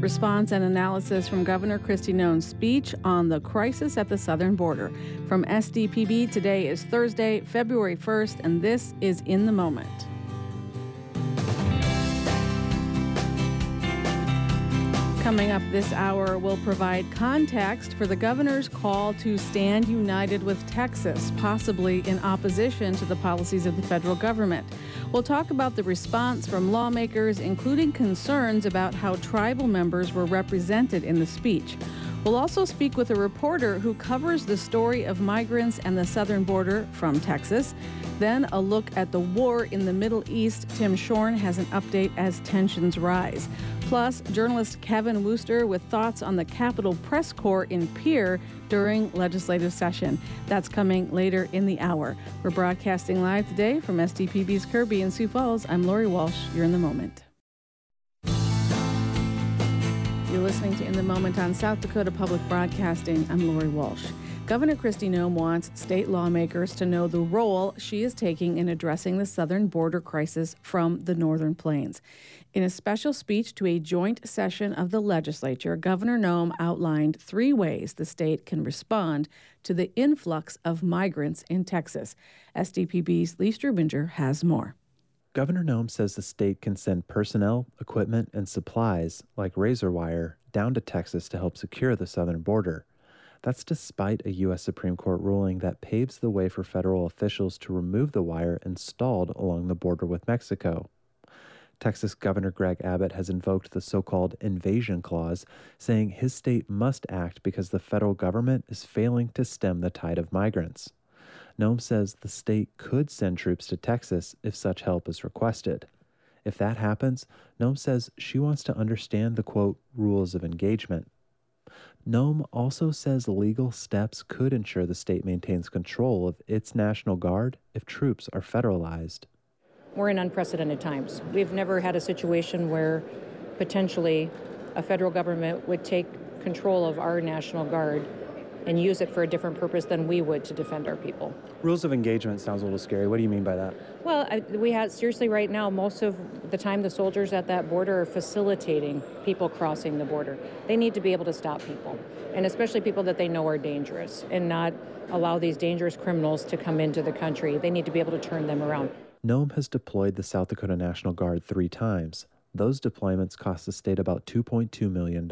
Response and analysis from Governor Kristi Noem's speech on the crisis at the southern border. From SDPB, today is Thursday, February 1st, and this is In the Moment. Coming up this hour, we'll provide context for the governor's call to stand united with Texas, possibly in opposition to the policies of the federal government. We'll talk about the response from lawmakers, including concerns about how tribal members were represented in the speech. We'll also speak with a reporter who covers the story of migrants and the southern border from Texas. Then a look at the war in the Middle East. Tim Schorn has an update as tensions rise. Plus, journalist Kevin Woster with thoughts on the Capitol Press Corps in Pierre during legislative session. That's coming later in the hour. We're broadcasting live today from SDPB's Kirby in Sioux Falls. I'm Lori Walsh. You're in the moment. You're listening to In the Moment on South Dakota Public Broadcasting. I'm Lori Walsh. Governor Kristi Noem wants state lawmakers to know the role she is taking in addressing the southern border crisis from the northern plains. In a special speech to a joint session of the legislature, Governor Noem outlined three ways the state can respond to the influx of migrants in Texas. SDPB's Lee Strubinger has more. Governor Noem says the state can send personnel, equipment, and supplies, like razor wire, down to Texas to help secure the southern border. That's despite a U.S. Supreme Court ruling that paves the way for federal officials to remove the wire installed along the border with Mexico. Texas Governor Greg Abbott has invoked the so called invasion clause, saying his state must act because the federal government is failing to stem the tide of migrants. Noem says the state could send troops to Texas if such help is requested. If that happens, Noem says she wants to understand the quote, rules of engagement. Noem also says legal steps could ensure the state maintains control of its National Guard if troops are federalized. We're in unprecedented times. We've never had a situation where potentially a federal government would take control of our National Guard and use it for a different purpose than we would to defend our people. Rules of engagement sounds a little scary. What do you mean by that? Well, I, we have seriously right now. Most of the time, the soldiers at that border are facilitating people crossing the border. They need to be able to stop people, and especially people that they know are dangerous, and not allow these dangerous criminals to come into the country. They need to be able to turn them around. Noem has deployed the South Dakota National Guard three times. Those deployments cost the state about $2.2 million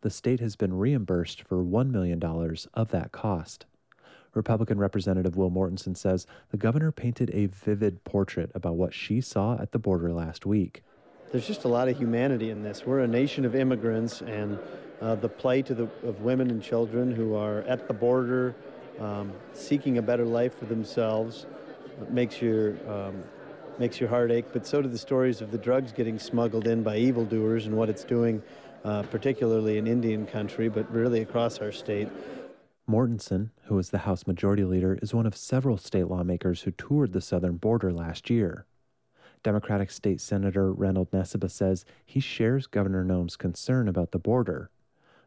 the state has been reimbursed for $1 million of that cost. Republican Representative Will Mortensen says the governor painted a vivid portrait about what she saw at the border last week. There's just a lot of humanity in this. We're a nation of immigrants, and uh, the plight of, the, of, women and children who are at the border um, seeking a better life for themselves makes your um, makes your heart ache. But so do the stories of the drugs getting smuggled in by evildoers and what it's doing uh, particularly in Indian country, but really across our state. Mortensen, who is the House Majority Leader, is one of several state lawmakers who toured the southern border last year. Democratic State Senator Reynold Nesiba says he shares Governor Noem's concern about the border.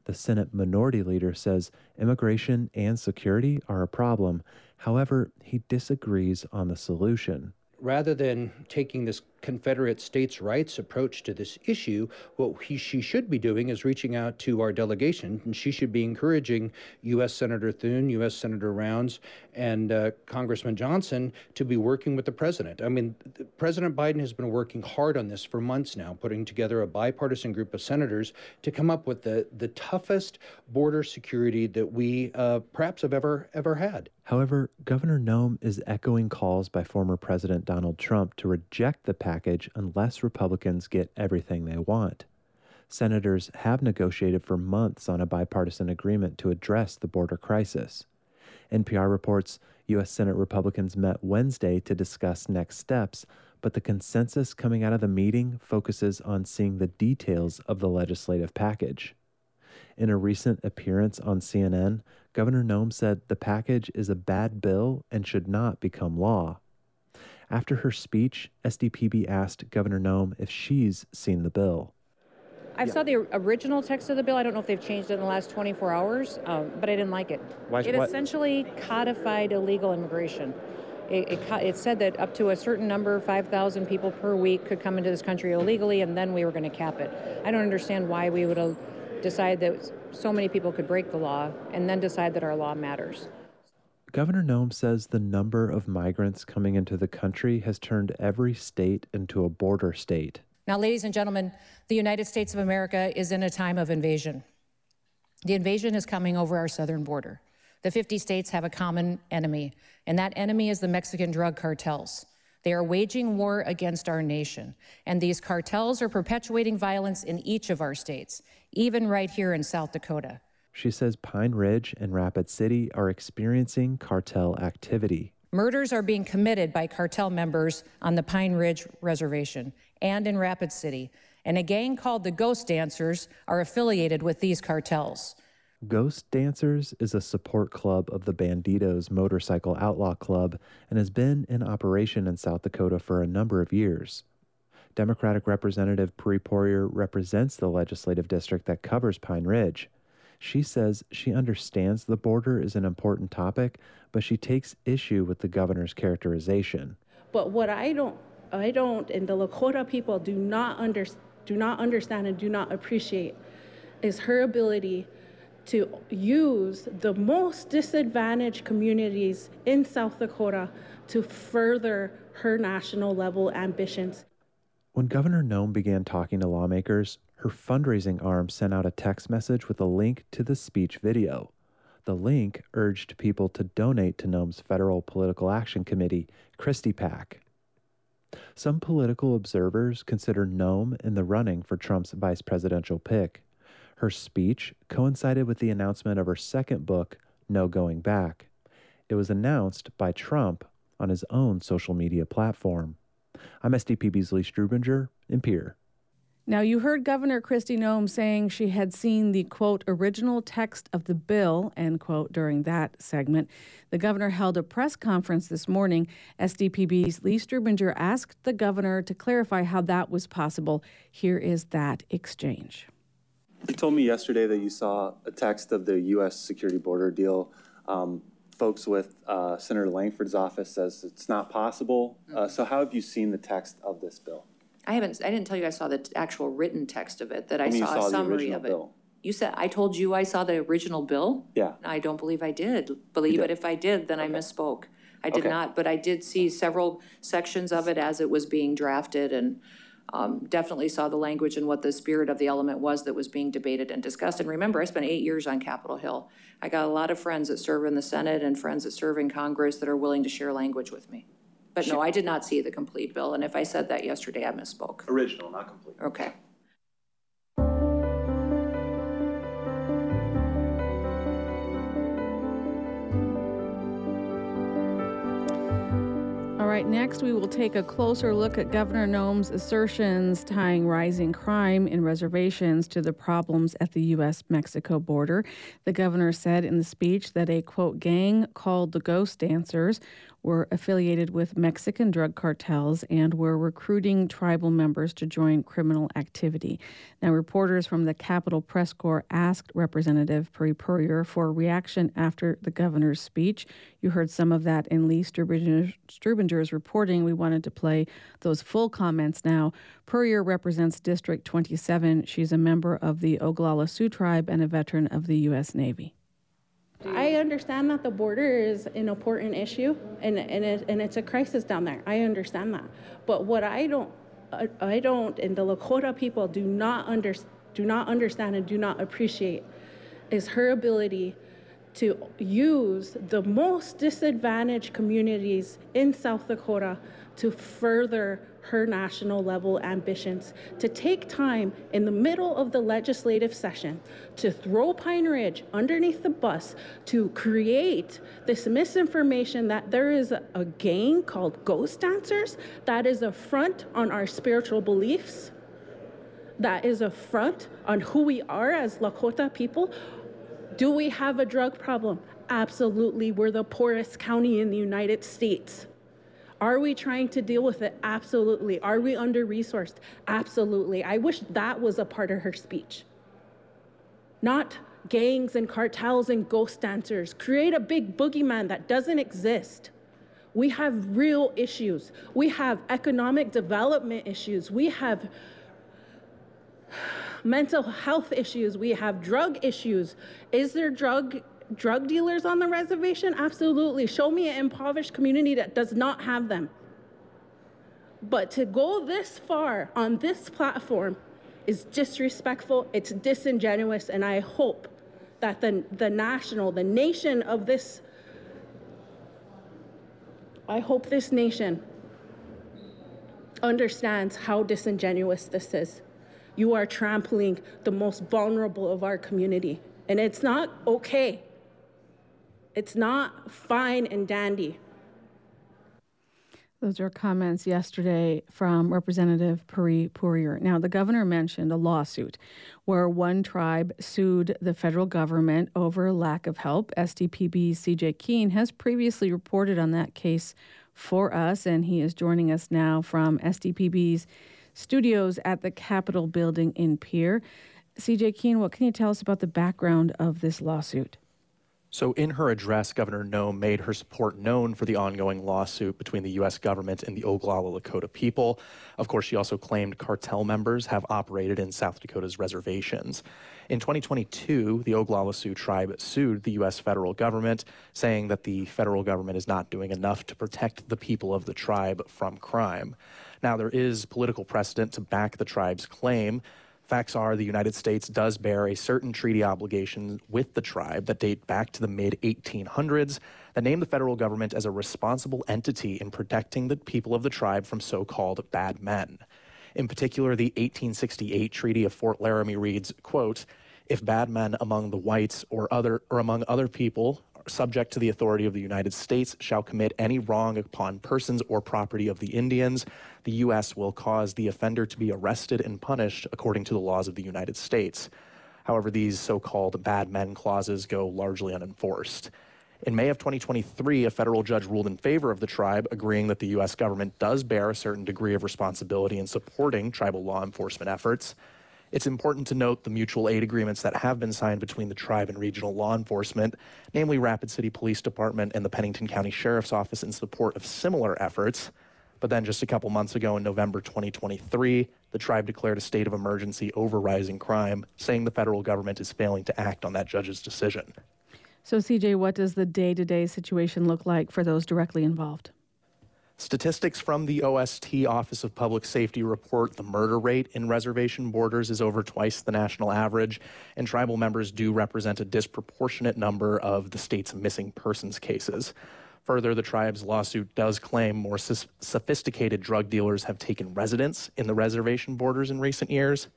The Senate Minority Leader says immigration and security are a problem. However, he disagrees on the solution rather than taking this Confederate states' rights approach to this issue, what he, she should be doing is reaching out to our delegation, and she should be encouraging U.S. Senator Thune, U.S. Senator Rounds, and uh, Congressman Johnson to be working with the president. I mean, President Biden has been working hard on this for months now, putting together a bipartisan group of senators to come up with the, the toughest border security that we uh, perhaps have ever ever had. However, Governor Noem is echoing calls by former President Donald Trump to reject the package unless Republicans get everything they want. Senators have negotiated for months on a bipartisan agreement to address the border crisis. NPR reports U.S. Senate Republicans met Wednesday to discuss next steps, but the consensus coming out of the meeting focuses on seeing the details of the legislative package. In a recent appearance on CNN, Governor Noem said the package is a bad bill and should not become law. After her speech, SDPB asked Governor Noem if she's seen the bill. I saw the original text of the bill. I don't know if they've changed it in the last 24 hours, um, but I didn't like it. Why, it what? essentially codified illegal immigration. it, it, it, said that up to a certain number, 5,000 people per week, could come into this country illegally, and then we were going to cap it. I don't understand why we would decide that so many people could break the law and then decide that our law matters. Governor Noem says the number of migrants coming into the country has turned every state into a border state. Now, ladies and gentlemen, the United States of America is in a time of invasion. The invasion is coming over our southern border. The 50 states have a common enemy, and that enemy is the Mexican drug cartels. They are waging war against our nation, and these cartels are perpetuating violence in each of our states, even right here in South Dakota. She says Pine Ridge and Rapid City are experiencing cartel activity. Murders are being committed by cartel members on the Pine Ridge Reservation and in Rapid City, and a gang called the Ghost Dancers are affiliated with these cartels. Ghost Dancers is a support club of the Bandidos Motorcycle Outlaw Club and has been in operation in South Dakota for a number of years. Democratic Representative Peri Pourier represents the legislative district that covers Pine Ridge. She says she understands the border is an important topic, but she takes issue with the governor's characterization. But what I don't, I don't, and the Lakota people do not under, do not understand and do not appreciate, is her ability to use the most disadvantaged communities in South Dakota to further her national level ambitions. When Governor Noem began talking to lawmakers, her fundraising arm sent out a text message with a link to the speech video. The link urged people to donate to Noem's Federal Political Action Committee, Kristi PAC. Some political observers consider Noem in the running for Trump's vice presidential pick. Her speech coincided with the announcement of her second book, No Going Back. It was announced by Trump on his own social media platform. I'm SDPB's Lee Strubinger in Pierre. Now, you heard Governor Kristi Noem saying she had seen the quote, original text of the bill, end quote, during that segment. The governor held a press conference this morning. SDPB's Lee Strubinger asked the governor to clarify how that was possible. Here is that exchange. You told me yesterday that you saw a text of the U.S. security border deal. Um, folks with uh, Senator Lankford's office says it's not possible. Uh, so how have you seen the text of this bill? I haven't, I didn't tell you I saw the actual written text of it, that I saw a summary of it. bill. You said, I told you I saw the original bill? Yeah. I don't believe I did, believe did. it if I did, then I misspoke. I did Okay. not, but I did see several sections of it as it was being drafted and um, definitely saw the language and what the spirit of the element was that was being debated and discussed. And remember, I spent eight years on Capitol Hill. I got a lot of friends that serve in the Senate and friends that serve in Congress that are willing to share language with me. But no, I did not see the complete bill, and if I said that yesterday, I misspoke. Original, not complete. Okay. All right, next we will take a closer look at Governor Noem's assertions tying rising crime in reservations to the problems at the U.S. Mexico border. The governor said in the speech that a quote gang called the Ghost Dancers were affiliated with Mexican drug cartels and were recruiting tribal members to join criminal activity. Now, reporters from the Capitol Press Corps asked Representative Peri Pourier for a reaction after the governor's speech. You heard some of that in Lee Strubinger, Strubinger's reporting. We wanted to play those full comments now. Pourier represents District 27. She's a member of the Oglala Sioux tribe and a veteran of the U.S. Navy. I understand that the border is an important issue and, and, it, and it's a crisis down there. I understand that. But what I don't, I, don't, and the Lakota people do not, under, do not understand and do not appreciate is her ability to use the most disadvantaged communities in South Dakota to further her national level ambitions, to take time in the middle of the legislative session to throw Pine Ridge underneath the bus, to create this misinformation that there is a, a gang called Ghost Dancers that is a front on our spiritual beliefs, that is a front on who we are as Lakota people. Do we have a drug problem? Absolutely. We're the poorest county in the United States. Are we trying to deal with it? Absolutely. Are we under resourced? Absolutely. I wish that was a part of her speech. Not gangs and cartels and ghost dancers. Create a big boogeyman that doesn't exist. We have real issues. We have economic development issues. We have mental health issues. We have drug issues. Is there drug drug dealers on the reservation? Absolutely. Show me an impoverished community that does not have them. But to go this far on this platform is disrespectful, it's disingenuous, and I hope that the, the national, the nation of this, I hope this nation understands how disingenuous this is. You are trampling the most vulnerable of our community, and it's not okay. It's not fine and dandy. Those are comments yesterday from Representative Peri Pourier. Now, the governor mentioned a lawsuit where one tribe sued the federal government over lack of help. SDPB's CJ Keene has previously reported on that case for us, and he is joining us now from SDPB's studios at the Capitol building in Pierre. CJ Keene, what can you tell us about the background of this lawsuit? So, in her address, Governor Noem made her support known for the ongoing lawsuit between the U.S. government and the Oglala Lakota people. Of course, she also claimed cartel members have operated in South Dakota's reservations. In 2022, the Oglala Sioux tribe sued the U.S. federal government, saying that the federal government is not doing enough to protect the people of the tribe from crime. Now, there is political precedent to back the tribe's claim. Facts are the United States does bear a certain treaty obligation with the tribe that date back to the mid 1800s that name the federal government as a responsible entity in protecting the people of the tribe from so called bad men. In particular, the 1868 Treaty of Fort Laramie reads, quote, if bad men among the whites or other or among other people subject to the authority of the United States shall commit any wrong upon persons or property of the Indians, the U.S. will cause the offender to be arrested and punished according to the laws of the United States. However, these so called bad men clauses go largely unenforced. In May of 2023, a federal judge ruled in favor of the tribe, agreeing that the U.S. government does bear a certain degree of responsibility in supporting tribal law enforcement efforts. It's important to note the mutual aid agreements that have been signed between the tribe and regional law enforcement, namely Rapid City Police Department and the Pennington County Sheriff's Office, in support of similar efforts. But then, just a couple months ago in November 2023, the tribe declared a state of emergency over rising crime, saying the federal government is failing to act on that judge's decision. So, CJ, what does the day to day situation look like for those directly involved? Statistics from the OST Office of Public Safety report the murder rate in reservation borders is over twice the national average, and tribal members do represent a disproportionate number of the state's missing persons cases. Further, the tribe's lawsuit does claim more sophisticated drug dealers have taken residence in the reservation borders in recent years.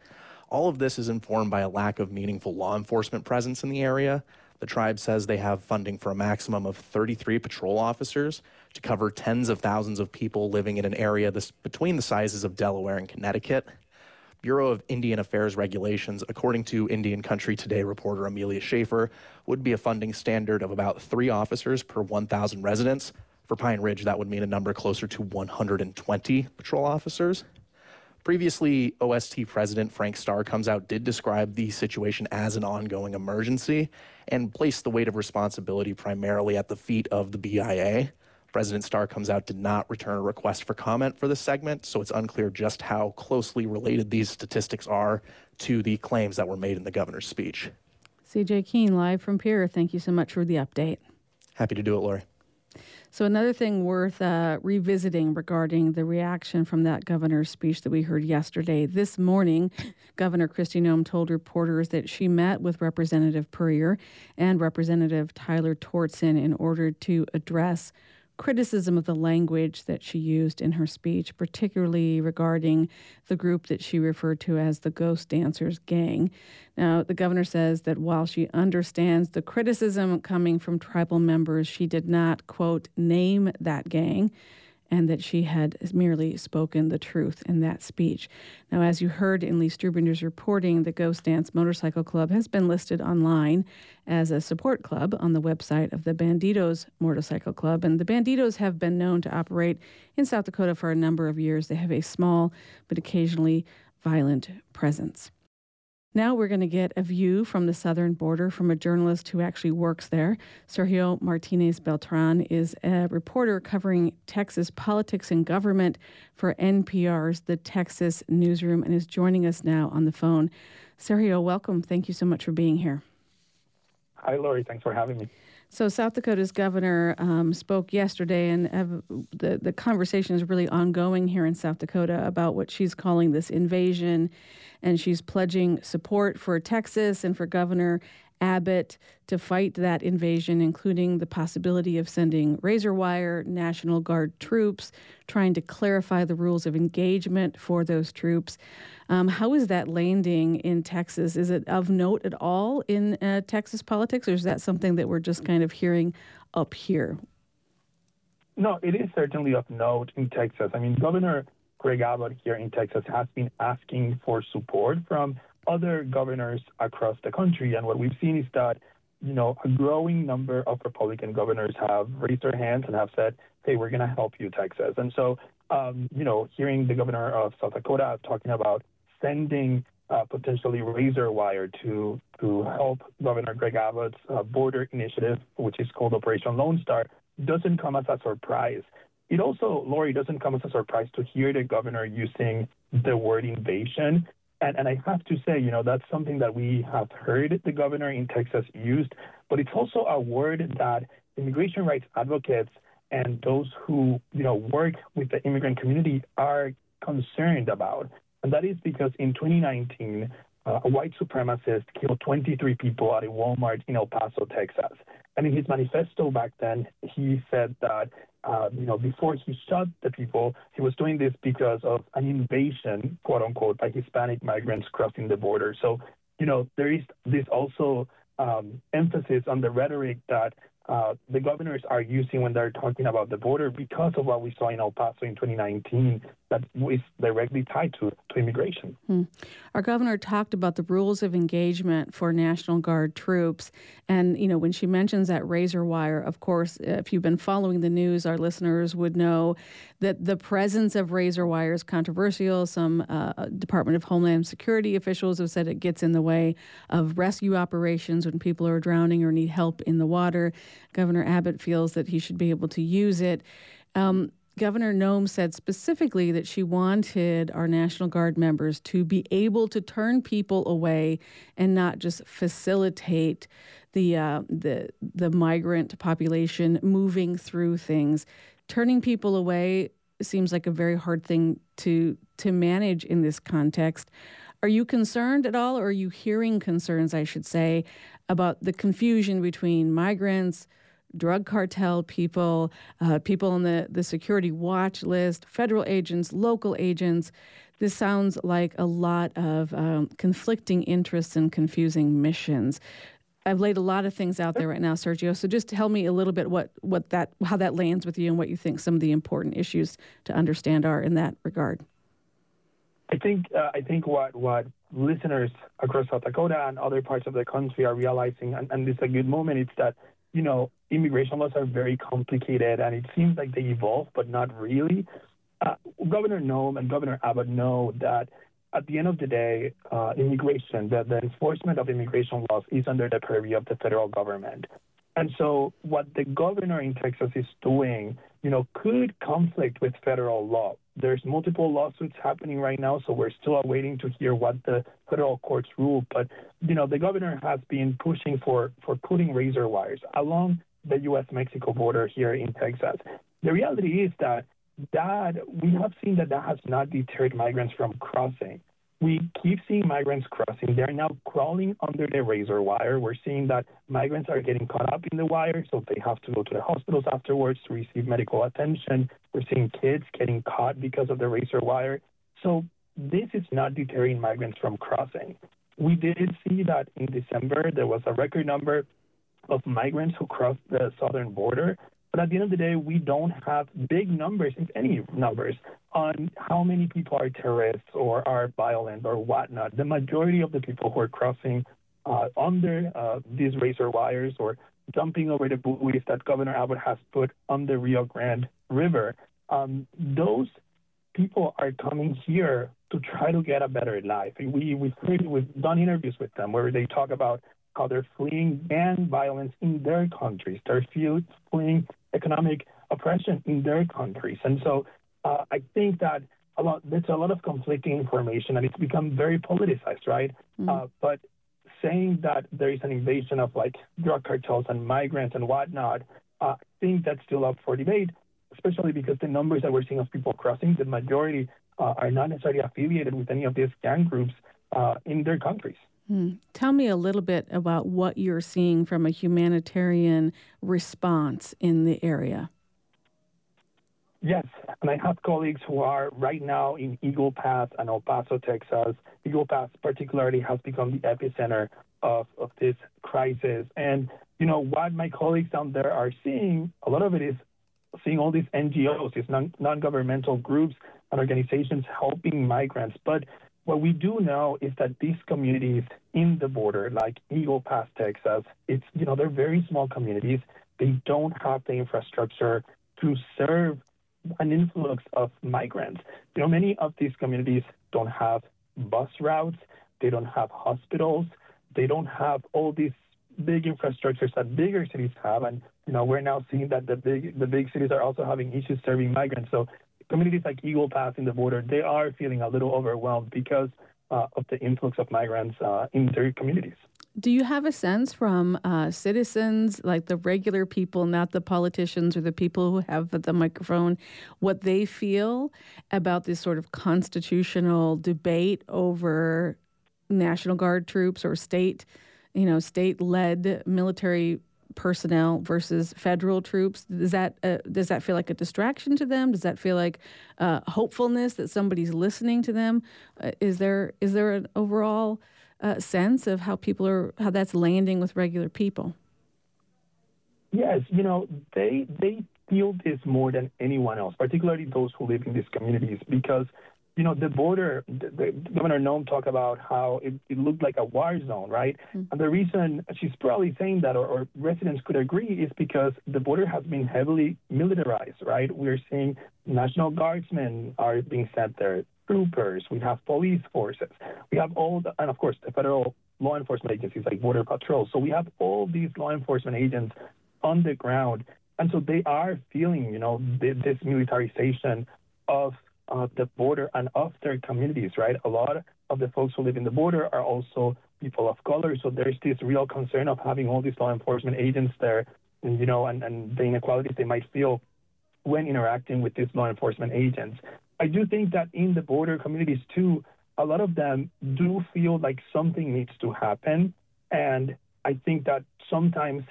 All of this is informed by a lack of meaningful law enforcement presence in the area. The tribe says they have funding for a maximum of 33 patrol officers to cover tens of thousands of people living in an area this, between the sizes of Delaware and Connecticut. Bureau of Indian Affairs regulations, according to Indian Country Today reporter Amelia Schafer, would be a funding standard of about three officers per 1,000 residents. For Pine Ridge, that would mean a number closer to 120 patrol officers. Previously, OST President Frank Star Comes Out did describe the situation as an ongoing emergency and placed the weight of responsibility primarily at the feet of the BIA. President Star Comes Out did not return a request for comment for this segment, so it's unclear just how closely related these statistics are to the claims that were made in the governor's speech. CJ Keene, live from Pierre. Thank you so much for the update. Happy to do it, Lori. So, another thing worth uh, revisiting regarding the reaction from that governor's speech that we heard yesterday. This morning, Governor Kristi Noem told reporters that she met with Representative Pourier and Representative Tyler Tordsen in order to address criticism of the language that she used in her speech, particularly regarding the group that she referred to as the Ghost Dancers Gang. Now, the governor says that while she understands the criticism coming from tribal members, she did not, quote, name that gang and that she had merely spoken the truth in that speech. Now, as you heard in Lee Strubinger's reporting, the Ghost Dance Motorcycle Club has been listed online as a support club on the website of the Bandidos Motorcycle Club. And the Bandidos have been known to operate in South Dakota for a number of years. They have a small but occasionally violent presence. Now we're going to get a view from the southern border from a journalist who actually works there. Sergio Martinez Beltran is a reporter covering Texas politics and government for NPR's The Texas Newsroom and is joining us now on the phone. Sergio, welcome. Thank you so much for being here. Hi, Lori. Thanks for having me. So South Dakota's governor um, spoke yesterday, and have, the the conversation is really ongoing here in South Dakota about what she's calling this invasion, and she's pledging support for Texas and for Governor Abbott to fight that invasion, including the possibility of sending razor wire National Guard troops, trying to clarify the rules of engagement for those troops. Um, how is that landing in Texas? Is it of note at all in uh, Texas politics, or is that something that we're just kind of hearing up here? No, it is certainly of note in Texas. I mean, Governor Greg Abbott here in Texas has been asking for support from other governors across the country. And what we've seen is that, you know, a growing number of Republican governors have raised their hands and have said, hey, we're going to help you, Texas. And so, um, you know, hearing the governor of South Dakota talking about sending uh, potentially razor wire to to help Governor Greg Abbott's uh, border initiative, which is called Operation Lone Star, doesn't come as a surprise. It also, Lori, doesn't come as a surprise to hear the governor using the word invasion and, and I have to say, you know, that's something that we have heard the governor in Texas used, but it's also a word that immigration rights advocates and those who, you know, work with the immigrant community are concerned about. And that is because in 2019, uh, a white supremacist killed 23 people at a Walmart in El Paso, Texas. And in his manifesto back then, he said that uh, you know, before he shot the people, he was doing this because of an invasion, quote unquote, by Hispanic migrants crossing the border. So, you know, there is this also um, emphasis on the rhetoric that uh, the governors are using when they're talking about the border because of what we saw in El Paso in 2019 that is directly tied to, to immigration. Hmm. Our governor talked about the rules of engagement for National Guard troops. And, you know, when she mentions that razor wire, of course, if you've been following the news, our listeners would know that the presence of razor wire is controversial. Some uh, Department of Homeland Security officials have said it gets in the way of rescue operations when people are drowning or need help in the water. Governor Abbott feels that he should be able to use it. Um, Governor Noem said specifically that she wanted our National Guard members to be able to turn people away and not just facilitate the uh, the the migrant population moving through things. Turning people away seems like a very hard thing to to manage in this context. Are you concerned at all, or are you hearing concerns, I should say, about the confusion between migrants? Drug cartel people, uh, people on the, the security watch list, federal agents, local agents. This sounds like a lot of um, conflicting interests and confusing missions. I've laid a lot of things out there right now, Sergio. So just tell me a little bit what, what that how that lands with you and what you think some of the important issues to understand are in that regard. I think uh, I think what what listeners across South Dakota and other parts of the country are realizing, and, and is a good moment, it's that you know, immigration laws are very complicated and it seems like they evolve, but not really. Uh, Governor Noem and Governor Abbott know that at the end of the day, uh, immigration, the, the enforcement of immigration laws is under the purview of the federal government. And so what the governor in Texas is doing, you know, could conflict with federal law. There's multiple lawsuits happening right now, so we're still awaiting to hear what the federal courts rule. But, you know, the governor has been pushing for, for putting razor wires along the U.S.-Mexico border here in Texas. The reality is that that we have seen that that has not deterred migrants from crossing we keep seeing migrants crossing. They're now crawling under the razor wire. We're seeing that migrants are getting caught up in the wire, so they have to go to the hospitals afterwards to receive medical attention. We're seeing kids getting caught because of the razor wire. So this is not deterring migrants from crossing. We did see that in December there was a record number of migrants who crossed the southern border. But at the end of the day, we don't have big numbers, if any numbers, on how many people are terrorists or are violent or whatnot. The majority of the people who are crossing uh, under uh, these razor wires or jumping over the buoys that Governor Abbott has put on the Rio Grande River, um, those people are coming here to try to get a better life. We, we've, we've done interviews with them where they talk about how they're fleeing gang violence in their countries. They're fleeing economic oppression in their countries. And so uh, I think that a lot, there's a lot of conflicting information and it's become very politicized, right? Mm-hmm. Uh, but saying that there is an invasion of like drug cartels and migrants and whatnot, uh, I think that's still up for debate, especially because the numbers that we're seeing of people crossing, the majority uh, are not necessarily affiliated with any of these gang groups uh, in their countries. Hmm. Tell me a little bit about what you're seeing from a humanitarian response in the area. Yes, and I have colleagues who are right now in Eagle Pass and El Paso, Texas. Eagle Pass, particularly, has become the epicenter of, of this crisis. And, you know, what my colleagues down there are seeing, a lot of it is seeing all these NGOs, these non governmental groups and organizations helping migrants. But what we do know is that these communities in the border, like Eagle Pass, Texas, it's you know they're very small communities. They don't have the infrastructure to serve an influx of migrants. You know, many of these communities don't have bus routes. They don't have hospitals. They don't have all these big infrastructures that bigger cities have. And you know, we're now seeing that the big the big cities are also having issues serving migrants. So communities like Eagle Pass in the border, they are feeling a little overwhelmed because uh, of the influx of migrants uh, in their communities. Do you have a sense from uh, citizens, like the regular people, not the politicians or the people who have the microphone, what they feel about this sort of constitutional debate over National Guard troops or state, you know, state-led military personnel versus federal troops? Does that uh, does that feel like a distraction to them? Does that feel like uh, hopefulness that somebody's listening to them? Uh, is there is there an overall uh, sense of how people are how that's landing with regular people? Yes, you know they they feel this more than anyone else, particularly those who live in these communities, because you know, the border, the, the, Governor Noem talked about how it, it, looked like a war zone, right? Mm-hmm. And the reason she's probably saying that, or, or, residents could agree, is because the border has been heavily militarized, right? We're seeing National Guardsmen are being sent there, troopers, we have police forces, we have all the, and of course, the federal law enforcement agencies like Border Patrol. So we have all these law enforcement agents on the ground. And so they are feeling, you know, this militarization of uh, the border and of their communities, right? A lot of the folks who live in the border are also people of color, so there's this real concern of having all these law enforcement agents there, and, you know, and, and the inequalities they might feel when interacting with these law enforcement agents. I do think that in the border communities too, a lot of them do feel like something needs to happen, and I think that sometimes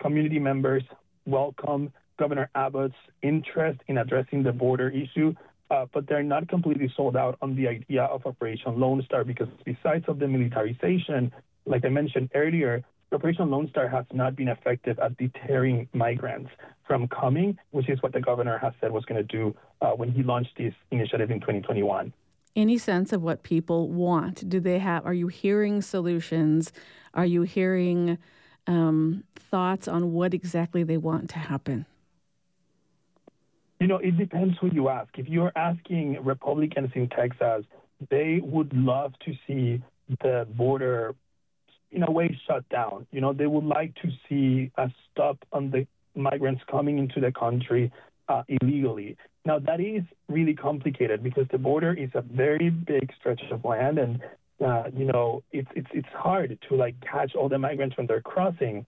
community members welcome Governor Abbott's interest in addressing the border issue but they're not completely sold out on the idea of Operation Lone Star because besides of the militarization, like I mentioned earlier, Operation Lone Star has not been effective at deterring migrants from coming, which is what the governor has said was going to do uh, when he launched this initiative in 2021. Any sense of what people want? Do they have? Are you hearing solutions? Are you hearing um, thoughts on what exactly they want to happen? You know, it depends who you ask. If you're asking Republicans in Texas, they would love to see the border, in a way, shut down. You know, they would like to see a stop on the migrants coming into the country uh, illegally. Now, that is really complicated because the border is a very big stretch of land, and uh, you know, it's it's it's hard to like catch all the migrants when they're crossing.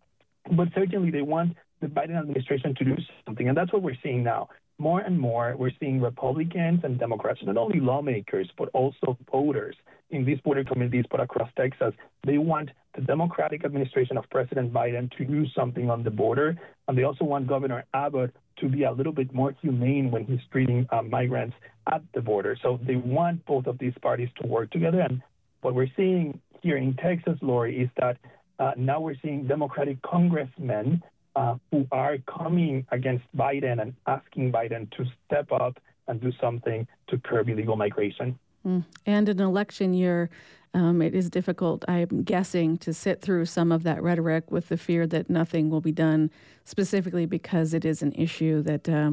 But certainly, they want the Biden administration to do something, and that's what we're seeing now more and more, we're seeing Republicans and Democrats, not only lawmakers, but also voters in these border communities, but across Texas. They want the Democratic administration of President Biden to do something on the border. And they also want Governor Abbott to be a little bit more humane when he's treating uh, migrants at the border. So they want both of these parties to work together. And what we're seeing here in Texas, Lori, is that uh, now we're seeing Democratic congressmen uh, who are coming against Biden and asking Biden to step up and do something to curb illegal migration. Mm. And an election year, um, it is difficult, I'm guessing, to sit through some of that rhetoric with the fear that nothing will be done, specifically because it is an issue that. Uh,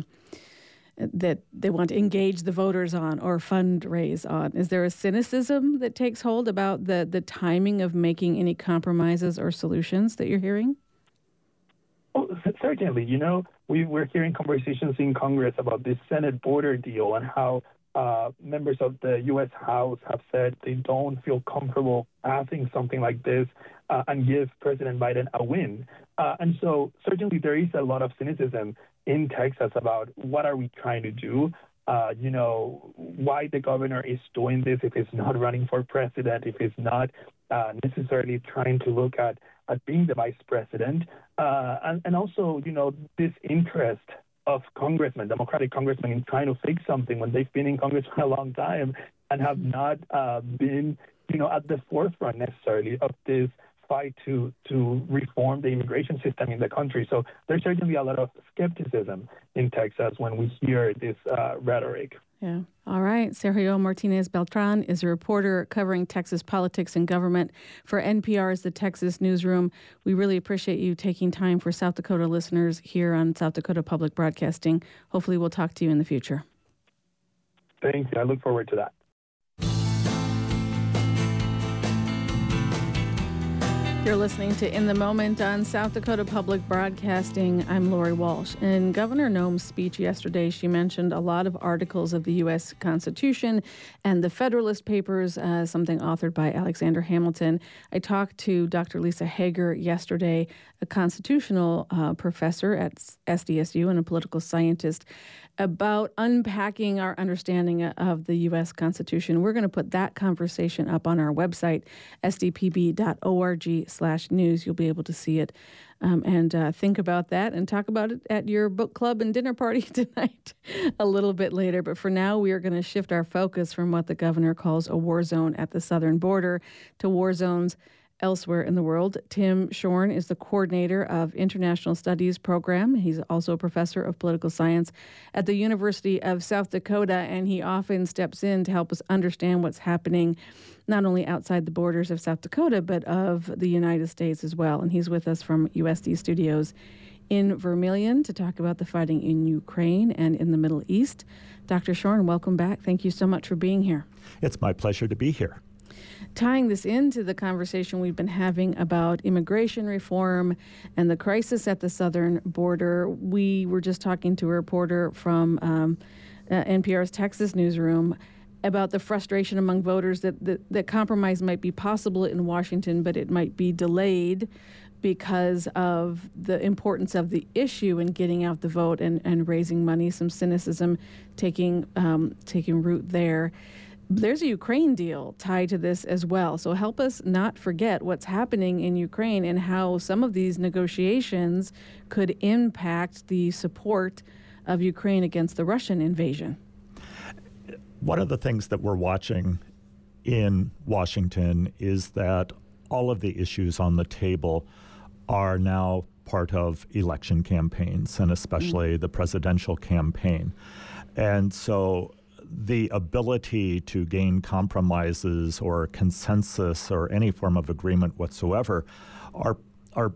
that they want to engage the voters on or fundraise on. Is there a cynicism that takes hold about the, the timing of making any compromises or solutions that you're hearing? Certainly. You know, we, we're hearing conversations in Congress about this Senate border deal and how uh, members of the U.S. House have said they don't feel comfortable passing something like this uh, and give President Biden a win. Uh, and so certainly there is a lot of cynicism in Texas about what are we trying to do. Uh, you know, why the governor is doing this if he's not running for president, if he's not uh, necessarily trying to look at, at being the vice president. Uh, and, and also, you know, this interest of congressmen, Democratic congressmen, in trying to fix something when they've been in Congress for a long time and have not uh, been, you know, at the forefront necessarily of this fight to to reform the immigration system in the country. So there's certainly a lot of skepticism in Texas when we hear this uh, rhetoric. Yeah. All right. Sergio Martinez Beltran is a reporter covering Texas politics and government for NPR's The Texas Newsroom. We really appreciate you taking time for South Dakota listeners here on South Dakota Public Broadcasting. Hopefully, we'll talk to you in the future. Thank you. I look forward to that. You're listening to In the Moment on South Dakota Public Broadcasting. I'm Lori Walsh. In Governor Noem's speech yesterday, she mentioned a lot of articles of the U.S. Constitution and the Federalist Papers, uh, something authored by Alexander Hamilton. I talked to Dr. Lisa Hager yesterday, a constitutional uh, professor at SDSU and a political scientist, about unpacking our understanding of the U.S. Constitution. We're going to put that conversation up on our website, sdpb.org/news. You'll be able to see it um, and uh, think about that and talk about it at your book club and dinner party tonight a little bit later. But for now, we are going to shift our focus from what the governor calls a war zone at the southern border to war zones elsewhere in the world. Tim Schorn is the coordinator of International Studies program. He's also a professor of political science at the University of South Dakota, and he often steps in to help us understand what's happening not only outside the borders of South Dakota, but of the United States as well. And he's with us from USD Studios in Vermillion to talk about the fighting in Ukraine and in the Middle East. Dr. Schorn, welcome back. Thank you so much for being here. It's my pleasure to be here tying this into the conversation we've been having about immigration reform and the crisis at the southern border, we were just talking to a reporter from um, uh, NPR's Texas newsroom about the frustration among voters that, that, that compromise might be possible in Washington, but it might be delayed because of the importance of the issue and getting out the vote and, and raising money, some cynicism taking um, taking root there there's a Ukraine deal tied to this as well. So help us not forget what's happening in Ukraine and how some of these negotiations could impact the support of Ukraine against the Russian invasion. One of the things that we're watching in Washington is that all of the issues on the table are now part of election campaigns and especially mm. the presidential campaign. And so the ability to gain compromises or consensus or any form of agreement whatsoever are are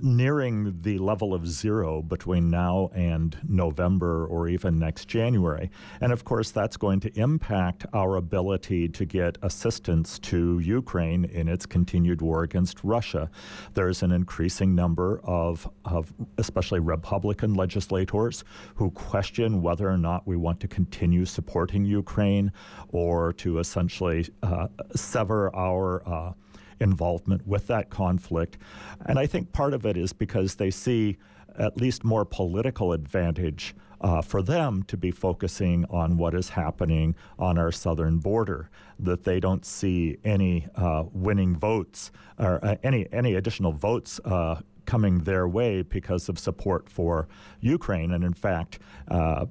nearing the level of zero between now and November or even next January. And of course, that's going to impact our ability to get assistance to Ukraine in its continued war against Russia. There's an increasing number of, of especially Republican legislators who question whether or not we want to continue supporting Ukraine or to essentially uh, sever our. Uh, involvement with that conflict. And I think part of it is because they see at least more political advantage uh, for them to be focusing on what is happening on our southern border. That they don't see any uh, winning votes or uh, any any additional votes. Uh, coming their way because of support for Ukraine, and in fact, uh,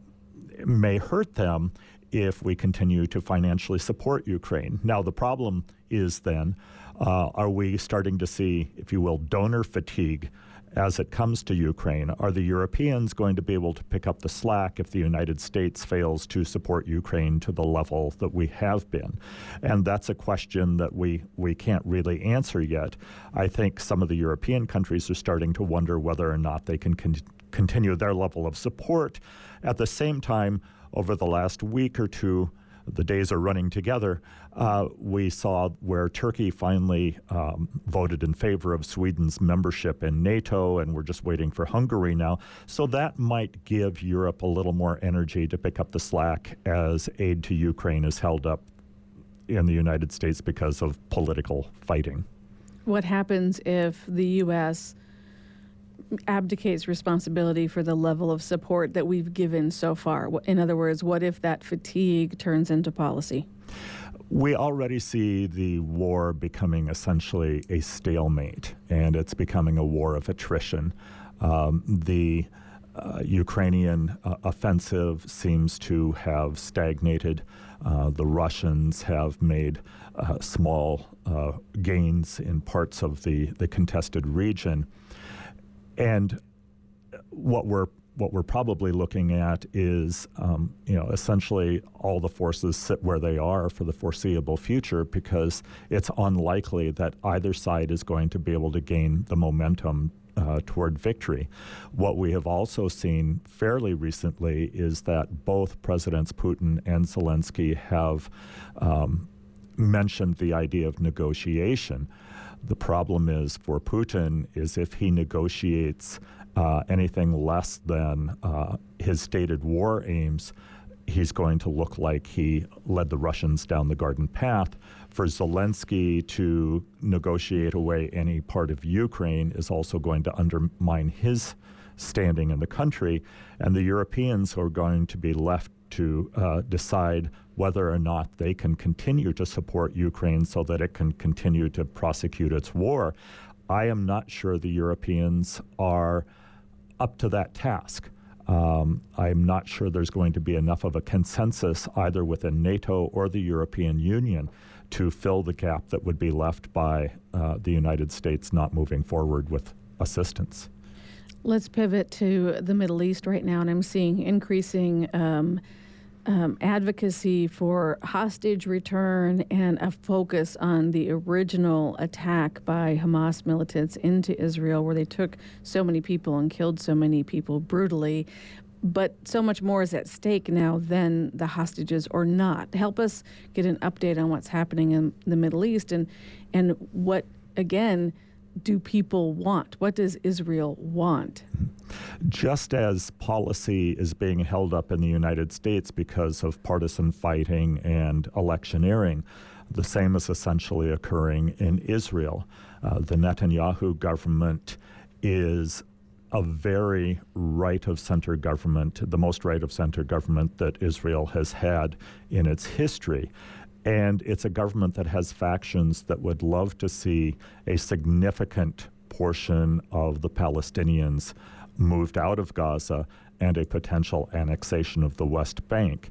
may hurt them if we continue to financially support Ukraine. Now, the problem is then uh, are we starting to see, if you will, donor fatigue as it comes to Ukraine? Are the Europeans going to be able to pick up the slack if the United States fails to support Ukraine to the level that we have been? And that's a question that we, we can't really answer yet. I think some of the European countries are starting to wonder whether or not they can con- continue their level of support. At the same time, over the last week or two, the days are running together, uh, we saw where Turkey finally um, voted in favor of Sweden's membership in NATO, and we're just waiting for Hungary now. So that might give Europe a little more energy to pick up the slack as aid to Ukraine is held up in the United States because of political fighting. What happens if the U.S. abdicates responsibility for the level of support that we've given so far? In other words, what if that fatigue turns into policy? We already see the war becoming essentially a stalemate, and it's becoming a war of attrition. Um, the uh, Ukrainian uh, offensive seems to have stagnated. Uh, the Russians have made uh, small uh, gains in parts of the, the contested region. And what we're what we're probably looking at is, um, you know, essentially all the forces sit where they are for the foreseeable future because it's unlikely that either side is going to be able to gain the momentum uh, toward victory. What we have also seen fairly recently is that both Presidents Putin and Zelensky have um, mentioned the idea of negotiation. The problem is for Putin is if he negotiates uh, anything less than uh, his stated war aims, he's going to look like he led the Russians down the garden path. For Zelensky to negotiate away any part of Ukraine is also going to undermine his standing in the country, and the Europeans are going to be left to uh, decide whether or not they can continue to support Ukraine so that it can continue to prosecute its war. I am not sure the Europeans are up to that task. Um, I'm not sure there's going to be enough of a consensus either within NATO or the European Union to fill the gap that would be left by uh, the United States not moving forward with assistance. Let's pivot to the Middle East right now, and I'm seeing increasing. Um, um, advocacy for hostage return and a focus on the original attack by Hamas militants into Israel, where they took so many people and killed so many people brutally. But so much more is at stake now than the hostages or not. Help us get an update on what's happening in the Middle East and and what again do people want? What does Israel want? Just as policy is being held up in the United States because of partisan fighting and electioneering, the same is essentially occurring in Israel. Uh, the Netanyahu government is a very right of center government, the most right of center government that Israel has had in its history. And it's a government that has factions that would love to see a significant portion of the Palestinians moved out of Gaza and a potential annexation of the West Bank.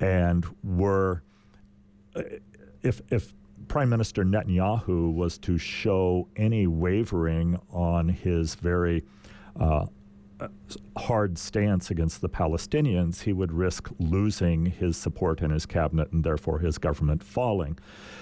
And were, if, if Prime Minister Netanyahu was to show any wavering on his very uh, hard stance against the Palestinians, he would risk losing his support in his cabinet and therefore his government falling.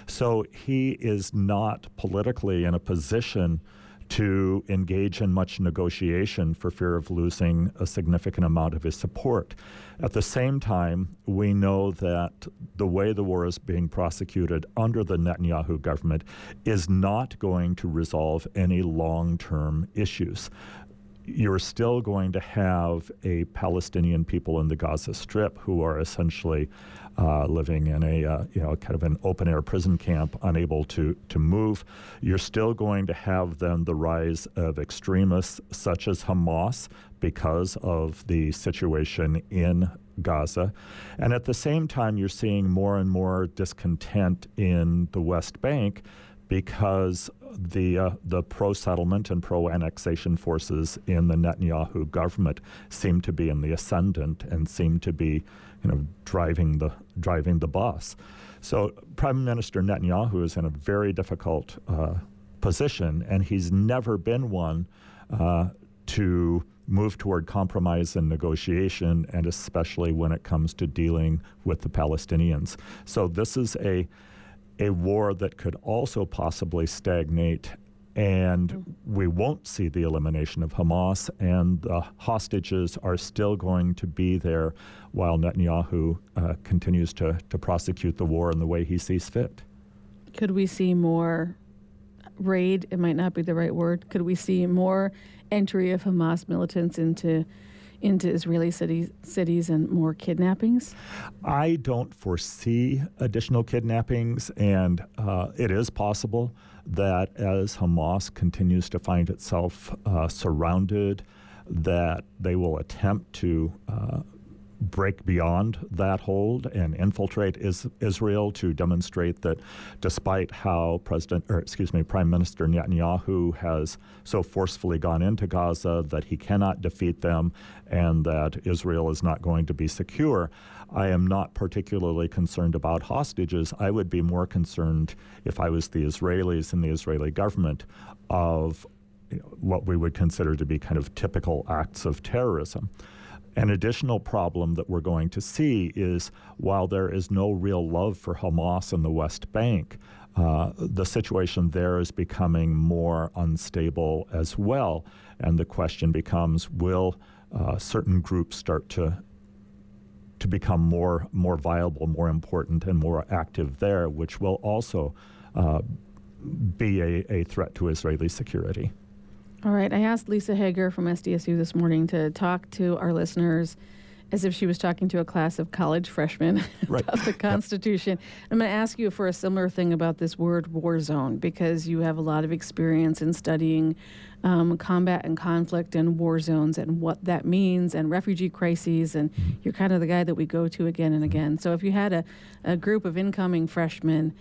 So he is not politically in a position to engage in much negotiation for fear of losing a significant amount of his support. At the same time, we know that the way the war is being prosecuted under the Netanyahu government is not going to resolve any long term issues you're still going to have a Palestinian people in the Gaza Strip who are essentially uh, living in a uh, you know kind of an open air prison camp, unable to to move. You're still going to have then the rise of extremists such as Hamas because of the situation in Gaza, and at the same time you're seeing more and more discontent in the West Bank because the uh, the pro settlement and pro annexation forces in the Netanyahu government seem to be in the ascendant and seem to be, you know, driving the driving the bus. So Prime Minister Netanyahu is in a very difficult uh, position, and he's never been one uh, to move toward compromise and negotiation, and especially when it comes to dealing with the Palestinians. So this is a a war that could also possibly stagnate And we won't see the elimination of Hamas, and the hostages are still going to be there while Netanyahu uh, continues to, to prosecute the war in the way he sees fit. Could we see more raid? It might not be the right word. Could we see more entry of Hamas militants into into Israeli cities, cities and more kidnappings? I don't foresee additional kidnappings, and uh, it is possible that as Hamas continues to find itself uh, surrounded, that they will attempt to uh, break beyond that hold and infiltrate is Israel to demonstrate that despite how President or excuse me Prime Minister Netanyahu has so forcefully gone into Gaza that he cannot defeat them and that Israel is not going to be secure I am not particularly concerned about hostages. I would be more concerned if I was the Israelis and the Israeli government of what we would consider to be kind of typical acts of terrorism an additional problem that we're going to see is while there is no real love for Hamas in the West Bank, uh, the situation there is becoming more unstable as well. And the question becomes will uh, certain groups start to to become more more viable, more important, and more active there, which will also uh, be a, a threat to Israeli security. All right. I asked Lisa Hager from SDSU this morning to talk to our listeners as if she was talking to a class of college freshmen right. about the Constitution. Yep. I'm going to ask you for a similar thing about this word war zone because you have a lot of experience in studying um, combat and conflict and war zones and what that means and refugee crises. And you're kind of the guy that we go to again and again. So if you had a, a group of incoming freshmen,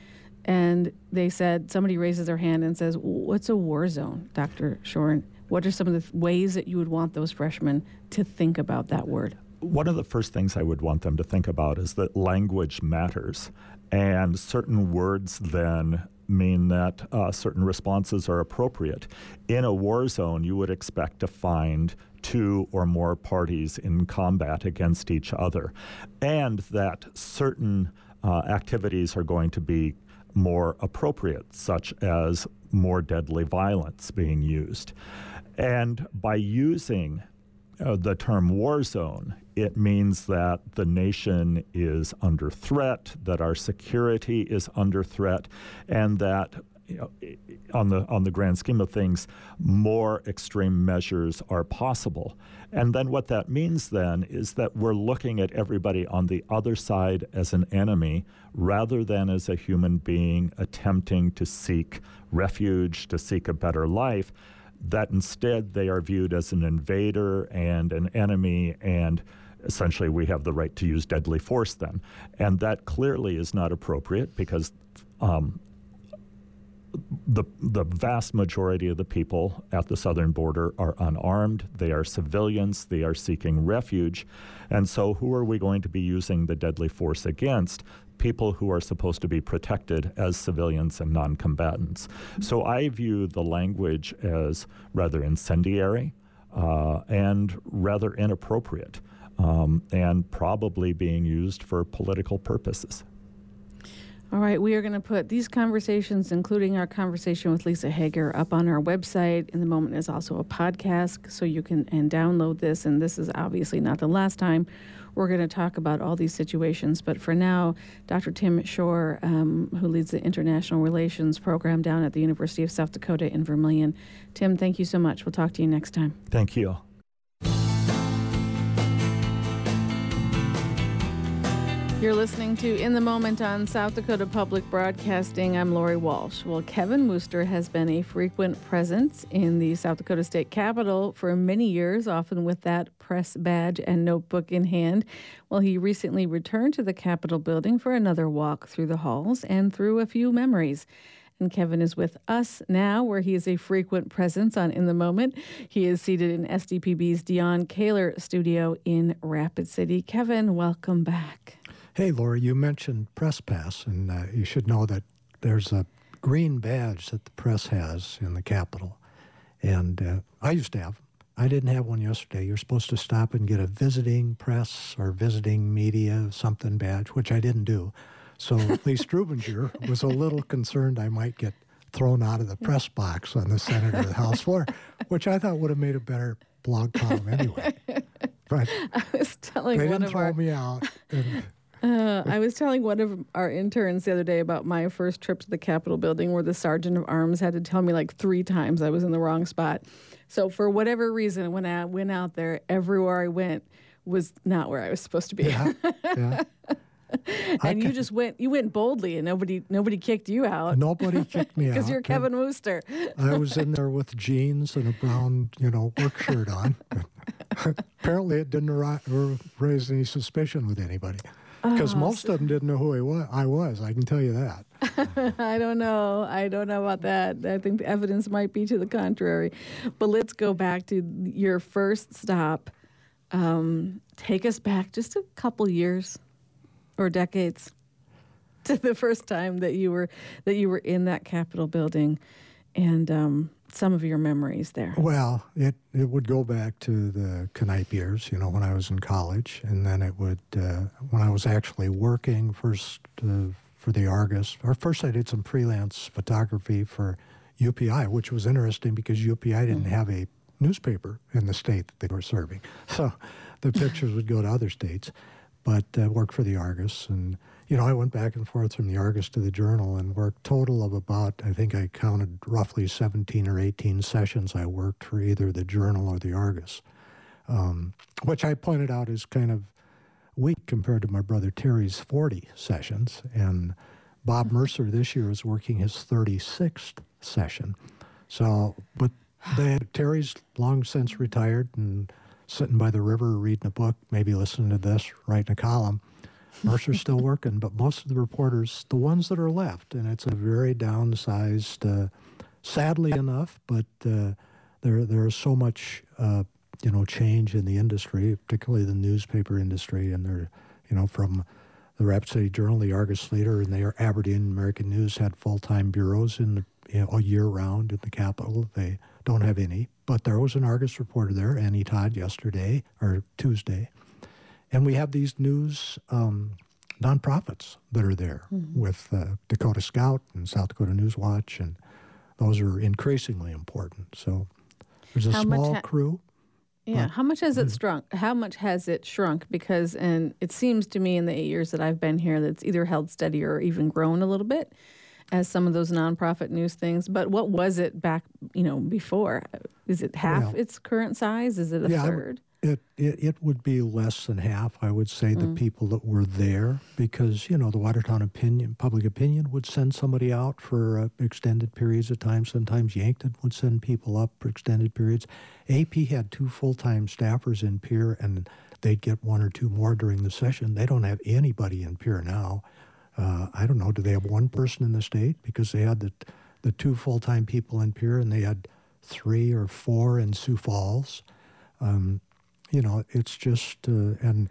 and they said somebody raises their hand and says, "What's a war zone, Dr. Schorn? What are some of the ways that you would want those freshmen to think about that word?" One of the first things I would want them to think about is that language matters, and certain words then mean that uh, certain responses are appropriate. In a war zone, you would expect to find two or more parties in combat against each other, and that certain uh, activities are going to be more appropriate, such as more deadly violence being used. And by using uh, the term war zone, it means that the nation is under threat, that our security is under threat, and that on the on the grand scheme of things, more extreme measures are possible. And then what that means then is that we're looking at everybody on the other side as an enemy rather than as a human being attempting to seek refuge, to seek a better life. That instead they are viewed as an invader and an enemy and essentially we have the right to use deadly force then. And that clearly is not appropriate because um, the, the vast majority of the people at the southern border are unarmed. They are civilians. They are seeking refuge. And so, who are we going to be using the deadly force against? People who are supposed to be protected as civilians and non combatants. So, I view the language as rather incendiary uh, and rather inappropriate, um, and probably being used for political purposes. All right, we are going to put these conversations, including our conversation with Lisa Hager, up on our website. In the moment is also a podcast, so you can and download this. And this is obviously not the last time we're going to talk about all these situations. But for now, Dr. Tim Schorn, um, who leads the International Relations program down at the University of South Dakota in Vermillion. Tim, thank you so much. We'll talk to you next time. Thank you. You're listening to In the Moment on South Dakota Public Broadcasting. I'm Lori Walsh. Well, Kevin Woster has been a frequent presence in the South Dakota State Capitol for many years, often with that press badge and notebook in hand. Well, he recently returned to the Capitol building for another walk through the halls and through a few memories. And Kevin is with us now, where he is a frequent presence on In the Moment. He is seated in SDPB's Dion Kaler studio in Rapid City. Kevin, welcome back. Hey, Laura, you mentioned Press Pass, and uh, you should know that there's a green badge that the press has in the Capitol. And uh, I used to have. I didn't have one yesterday. You're supposed to stop and get a visiting press or visiting media something badge, which I didn't do. So Lee Strubinger was a little concerned I might get thrown out of the press box on the Senate or the House floor, which I thought would have made a better blog column anyway. But I was telling they didn't throw our me out. And Uh, I was telling one of our interns the other day about my first trip to the Capitol building where the sergeant of arms had to tell me like three times I was in the wrong spot. So, for whatever reason, when I went out there, everywhere I went was not where I was supposed to be. yeah, yeah. and you just went, you went boldly and nobody, nobody kicked you out Nobody kicked me out. because you're Kevin Woster. I was in there with jeans and a brown, you know, work shirt on. Apparently, it didn't or raise any suspicion with anybody because Oh, most of them didn't know who I was. I was. I can tell you that. I don't know. I don't know about that. I think the evidence might be to the contrary. But let's go back to your first stop. Um, take us back just a couple years or decades to the first time that you were that you were in that Capitol building, and um, some of your memories there. Well, it, it would go back to the Kneip years, you know, when I was in college, and then it would uh, when I was actually working first uh, for the Argus. Or first, I did some freelance photography for UPI, which was interesting because UPI didn't have a newspaper in the state that they were serving, so the pictures would go to other states. But uh, worked for the Argus, and you know, I went back and forth from the Argus to the Journal and worked total of about, I think I counted roughly 17 or 18 sessions I worked for either the Journal or the Argus, um, which I pointed out is kind of weak compared to my brother Terry's 40 sessions. And Bob Mercer this year is working his 36th session. So, but they, Terry's long since retired and sitting by the river reading a book, maybe listening to this, writing a column. Mercer's still working, but most of the reporters, the ones that are left, and it's a very downsized, uh, sadly enough, but uh, there there is so much uh, you know change in the industry, particularly the newspaper industry, and they're you know from the Rapid City Journal, the Argus Leader, and the Aberdeen American News had full time bureaus in the you know, year round in the capital. They don't have any, but there was an Argus reporter there, Annie Todd, yesterday or Tuesday. And we have these news um, nonprofits that are there Mm-hmm. with uh, Dakota Scout and South Dakota News Watch, and those are increasingly important. So there's a How small ha- crew. Yeah. How much has it shrunk? How much has it shrunk? Because, and it seems to me in the eight years that I've been here that it's either held steady or even grown a little bit as some of those nonprofit news things. But what was it back, you know, before? Is it half Well, its current size? Is it a yeah, third? It, it it would be less than half, I would say, the Mm. people that were there, because you know the Watertown opinion, public opinion, would send somebody out for uh, extended periods of time. Sometimes Yankton would send people up for extended periods. AP had two full time staffers in Pierre, and they'd get one or two more during the session. They don't have anybody in Pierre now. Uh, I don't know. Do they have one person in the state? Because they had the the two full time people in Pierre, and they had three or four in Sioux Falls. Um, you know, it's just, uh, and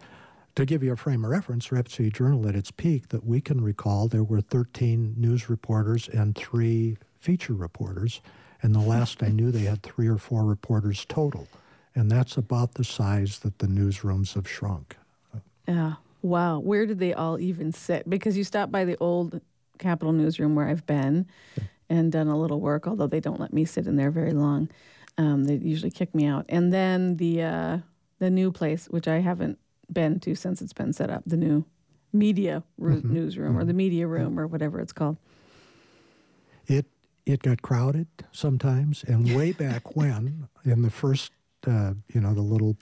to give you a frame of reference, Rapid City Journal at its peak that we can recall, there were 13 news reporters and three feature reporters. And the last I knew, they had three or four reporters total. And that's about the size that the newsrooms have shrunk. Yeah. Wow. Where did they all even sit? Because you stopped by the old Capitol newsroom where I've been and done a little work, although they don't let me sit in there very long. Um, they usually kick me out. And then the uh, the new place, which I haven't been to since it's been set up, the new media ru- newsroom or the media room or whatever it's called. It it got crowded sometimes, and way back when, in the first, uh, you know, the little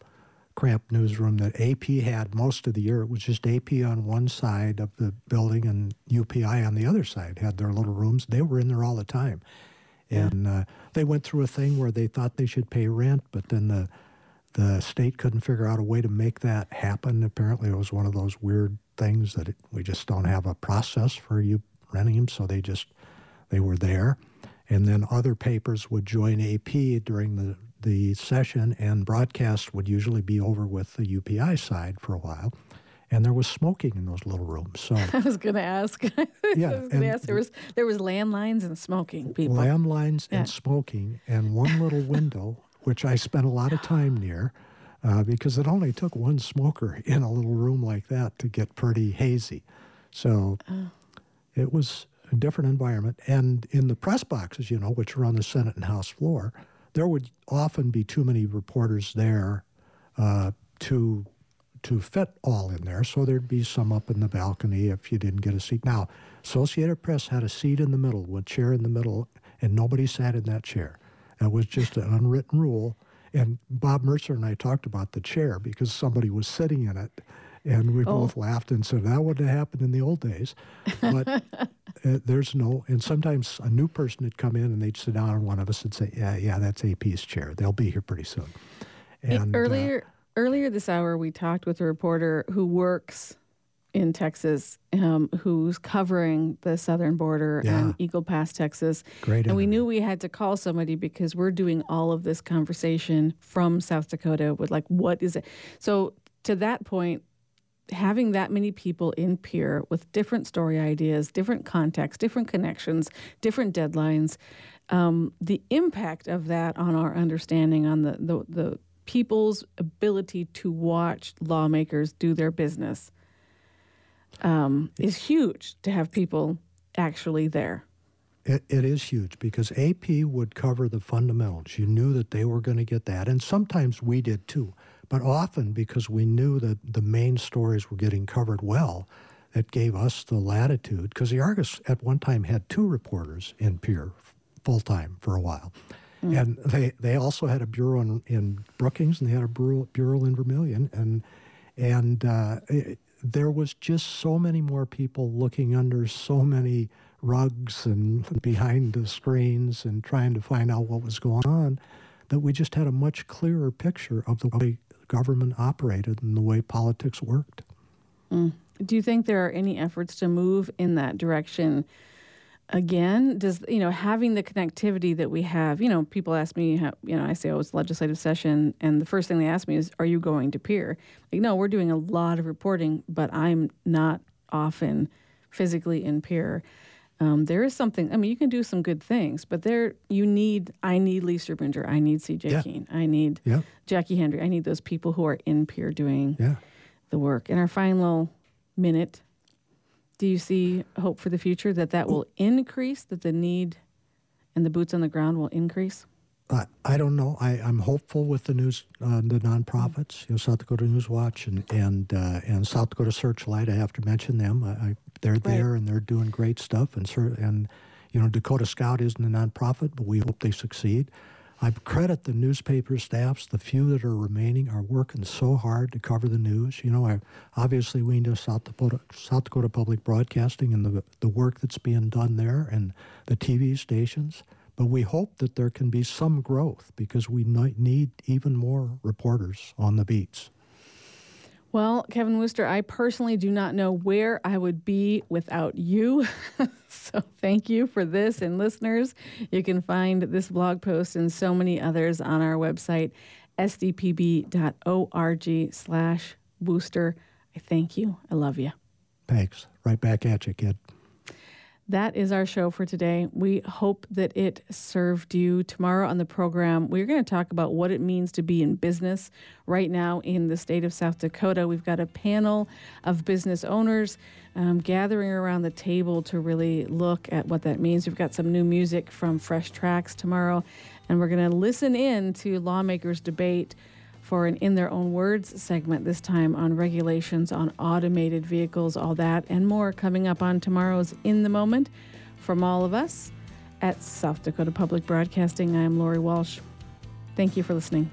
cramped newsroom that AP had most of the year, it was just AP on one side of the building and UPI on the other side had their little rooms. They were in there all the time, and uh, they went through a thing where they thought they should pay rent, but then the the state couldn't figure out a way to make that happen. Apparently, it was one of those weird things that it, we just don't have a process for you renting them, so they just they were there. And then other papers would join AP during the, the session, and broadcast would usually be over with the UPI side for a while. And there was smoking in those little rooms. So I was going to ask. Yeah, I was going and- to ask. There was there was landlines and smoking people. landlines Yeah. and smoking, and one little window, which I spent a lot of time near, uh, because it only took one smoker in a little room like that to get pretty hazy. So Oh. it was a different environment. And in the press boxes, you know, which are on the Senate and House floor, there would often be too many reporters there uh, to to fit all in there. So there'd be some up in the balcony if you didn't get a seat. Now, Associated Press had a seat in the middle, one chair in the middle, and nobody sat in that chair. It was just an unwritten rule. And Bob Mercer and I talked about the chair because somebody was sitting in it. And we oh. both laughed and said, that wouldn't have happened in the old days. But uh, there's no, and sometimes a new person would come in and they'd sit down and one of us would say, yeah, yeah, that's AP's chair. They'll be here pretty soon. And, earlier, uh, Earlier this hour, we talked with a reporter who works in Texas, um, who's covering the southern border yeah. and Eagle Pass, Texas. Great. And we knew we had to call somebody because we're doing all of this conversation from South Dakota with like, what is it? So to that point, having that many people in Pierre with different story ideas, different contexts, different connections, different deadlines, um, the impact of that on our understanding on the, the, the people's ability to watch lawmakers do their business um, is huge to have people actually there. It, it is huge because AP would cover the fundamentals. You knew that they were going to get that. And sometimes we did too. But often because we knew that the main stories were getting covered well, it gave us the latitude. Because the Argus at one time had two reporters in Pierre full time for a while. Mm. And they, they also had a bureau in, in, Brookings and they had a bureau, bureau in Vermillion. And, and uh, it, there was just so many more people looking under so many rugs and behind the screens and trying to find out what was going on that we just had a much clearer picture of the way government operated and the way politics worked. Mm. Do you think there are any efforts to move in that direction again does you know having the connectivity that we have you know people ask me how, you know i say oh it's legislative session and the first thing they ask me is are you going to Pierre like no we're doing a lot of reporting but i'm not often physically in Pierre um, there is something i mean you can do some good things but there you need i need lee Strubinger, i need cj yeah. Keene i need yeah. jackie hendry i need those people who are in Pierre doing yeah. the work in our final minute do you see hope for the future that that will increase, that the need and the boots on the ground will increase? I, I don't know. I, I'm hopeful with the news, uh, the nonprofits, you know, South Dakota News Watch and and uh, and South Dakota Searchlight. I have to mention them. I, I, they're right. there and they're doing great stuff. And and you know, Dakota Scout isn't a nonprofit, but we hope they succeed. I credit the newspaper staffs, the few that are remaining, are working so hard to cover the news. You know, I, obviously we know South Dakota, South Dakota Public Broadcasting and the, the work that's being done there and the TV stations. But we hope that there can be some growth because we might need even more reporters on the beats. Well, Kevin Woster, I personally do not know where I would be without you. so thank you for this. And listeners, you can find this blog post and so many others on our website, sdpb.org slash Woster. I thank you. I love you. Thanks. Right back at you, kid. That is our show for today. We hope that it served you. Tomorrow on the program, we're going to talk about what it means to be in business right now in the state of South Dakota. We've got a panel of business owners um, gathering around the table to really look at what that means. We've got some new music from Fresh Tracks tomorrow, and we're going to listen in to lawmakers' debate for an In Their Own Words segment, this time on regulations on automated vehicles, all that and more coming up on tomorrow's In the Moment. From all of us at South Dakota Public Broadcasting, I am Lori Walsh. Thank you for listening.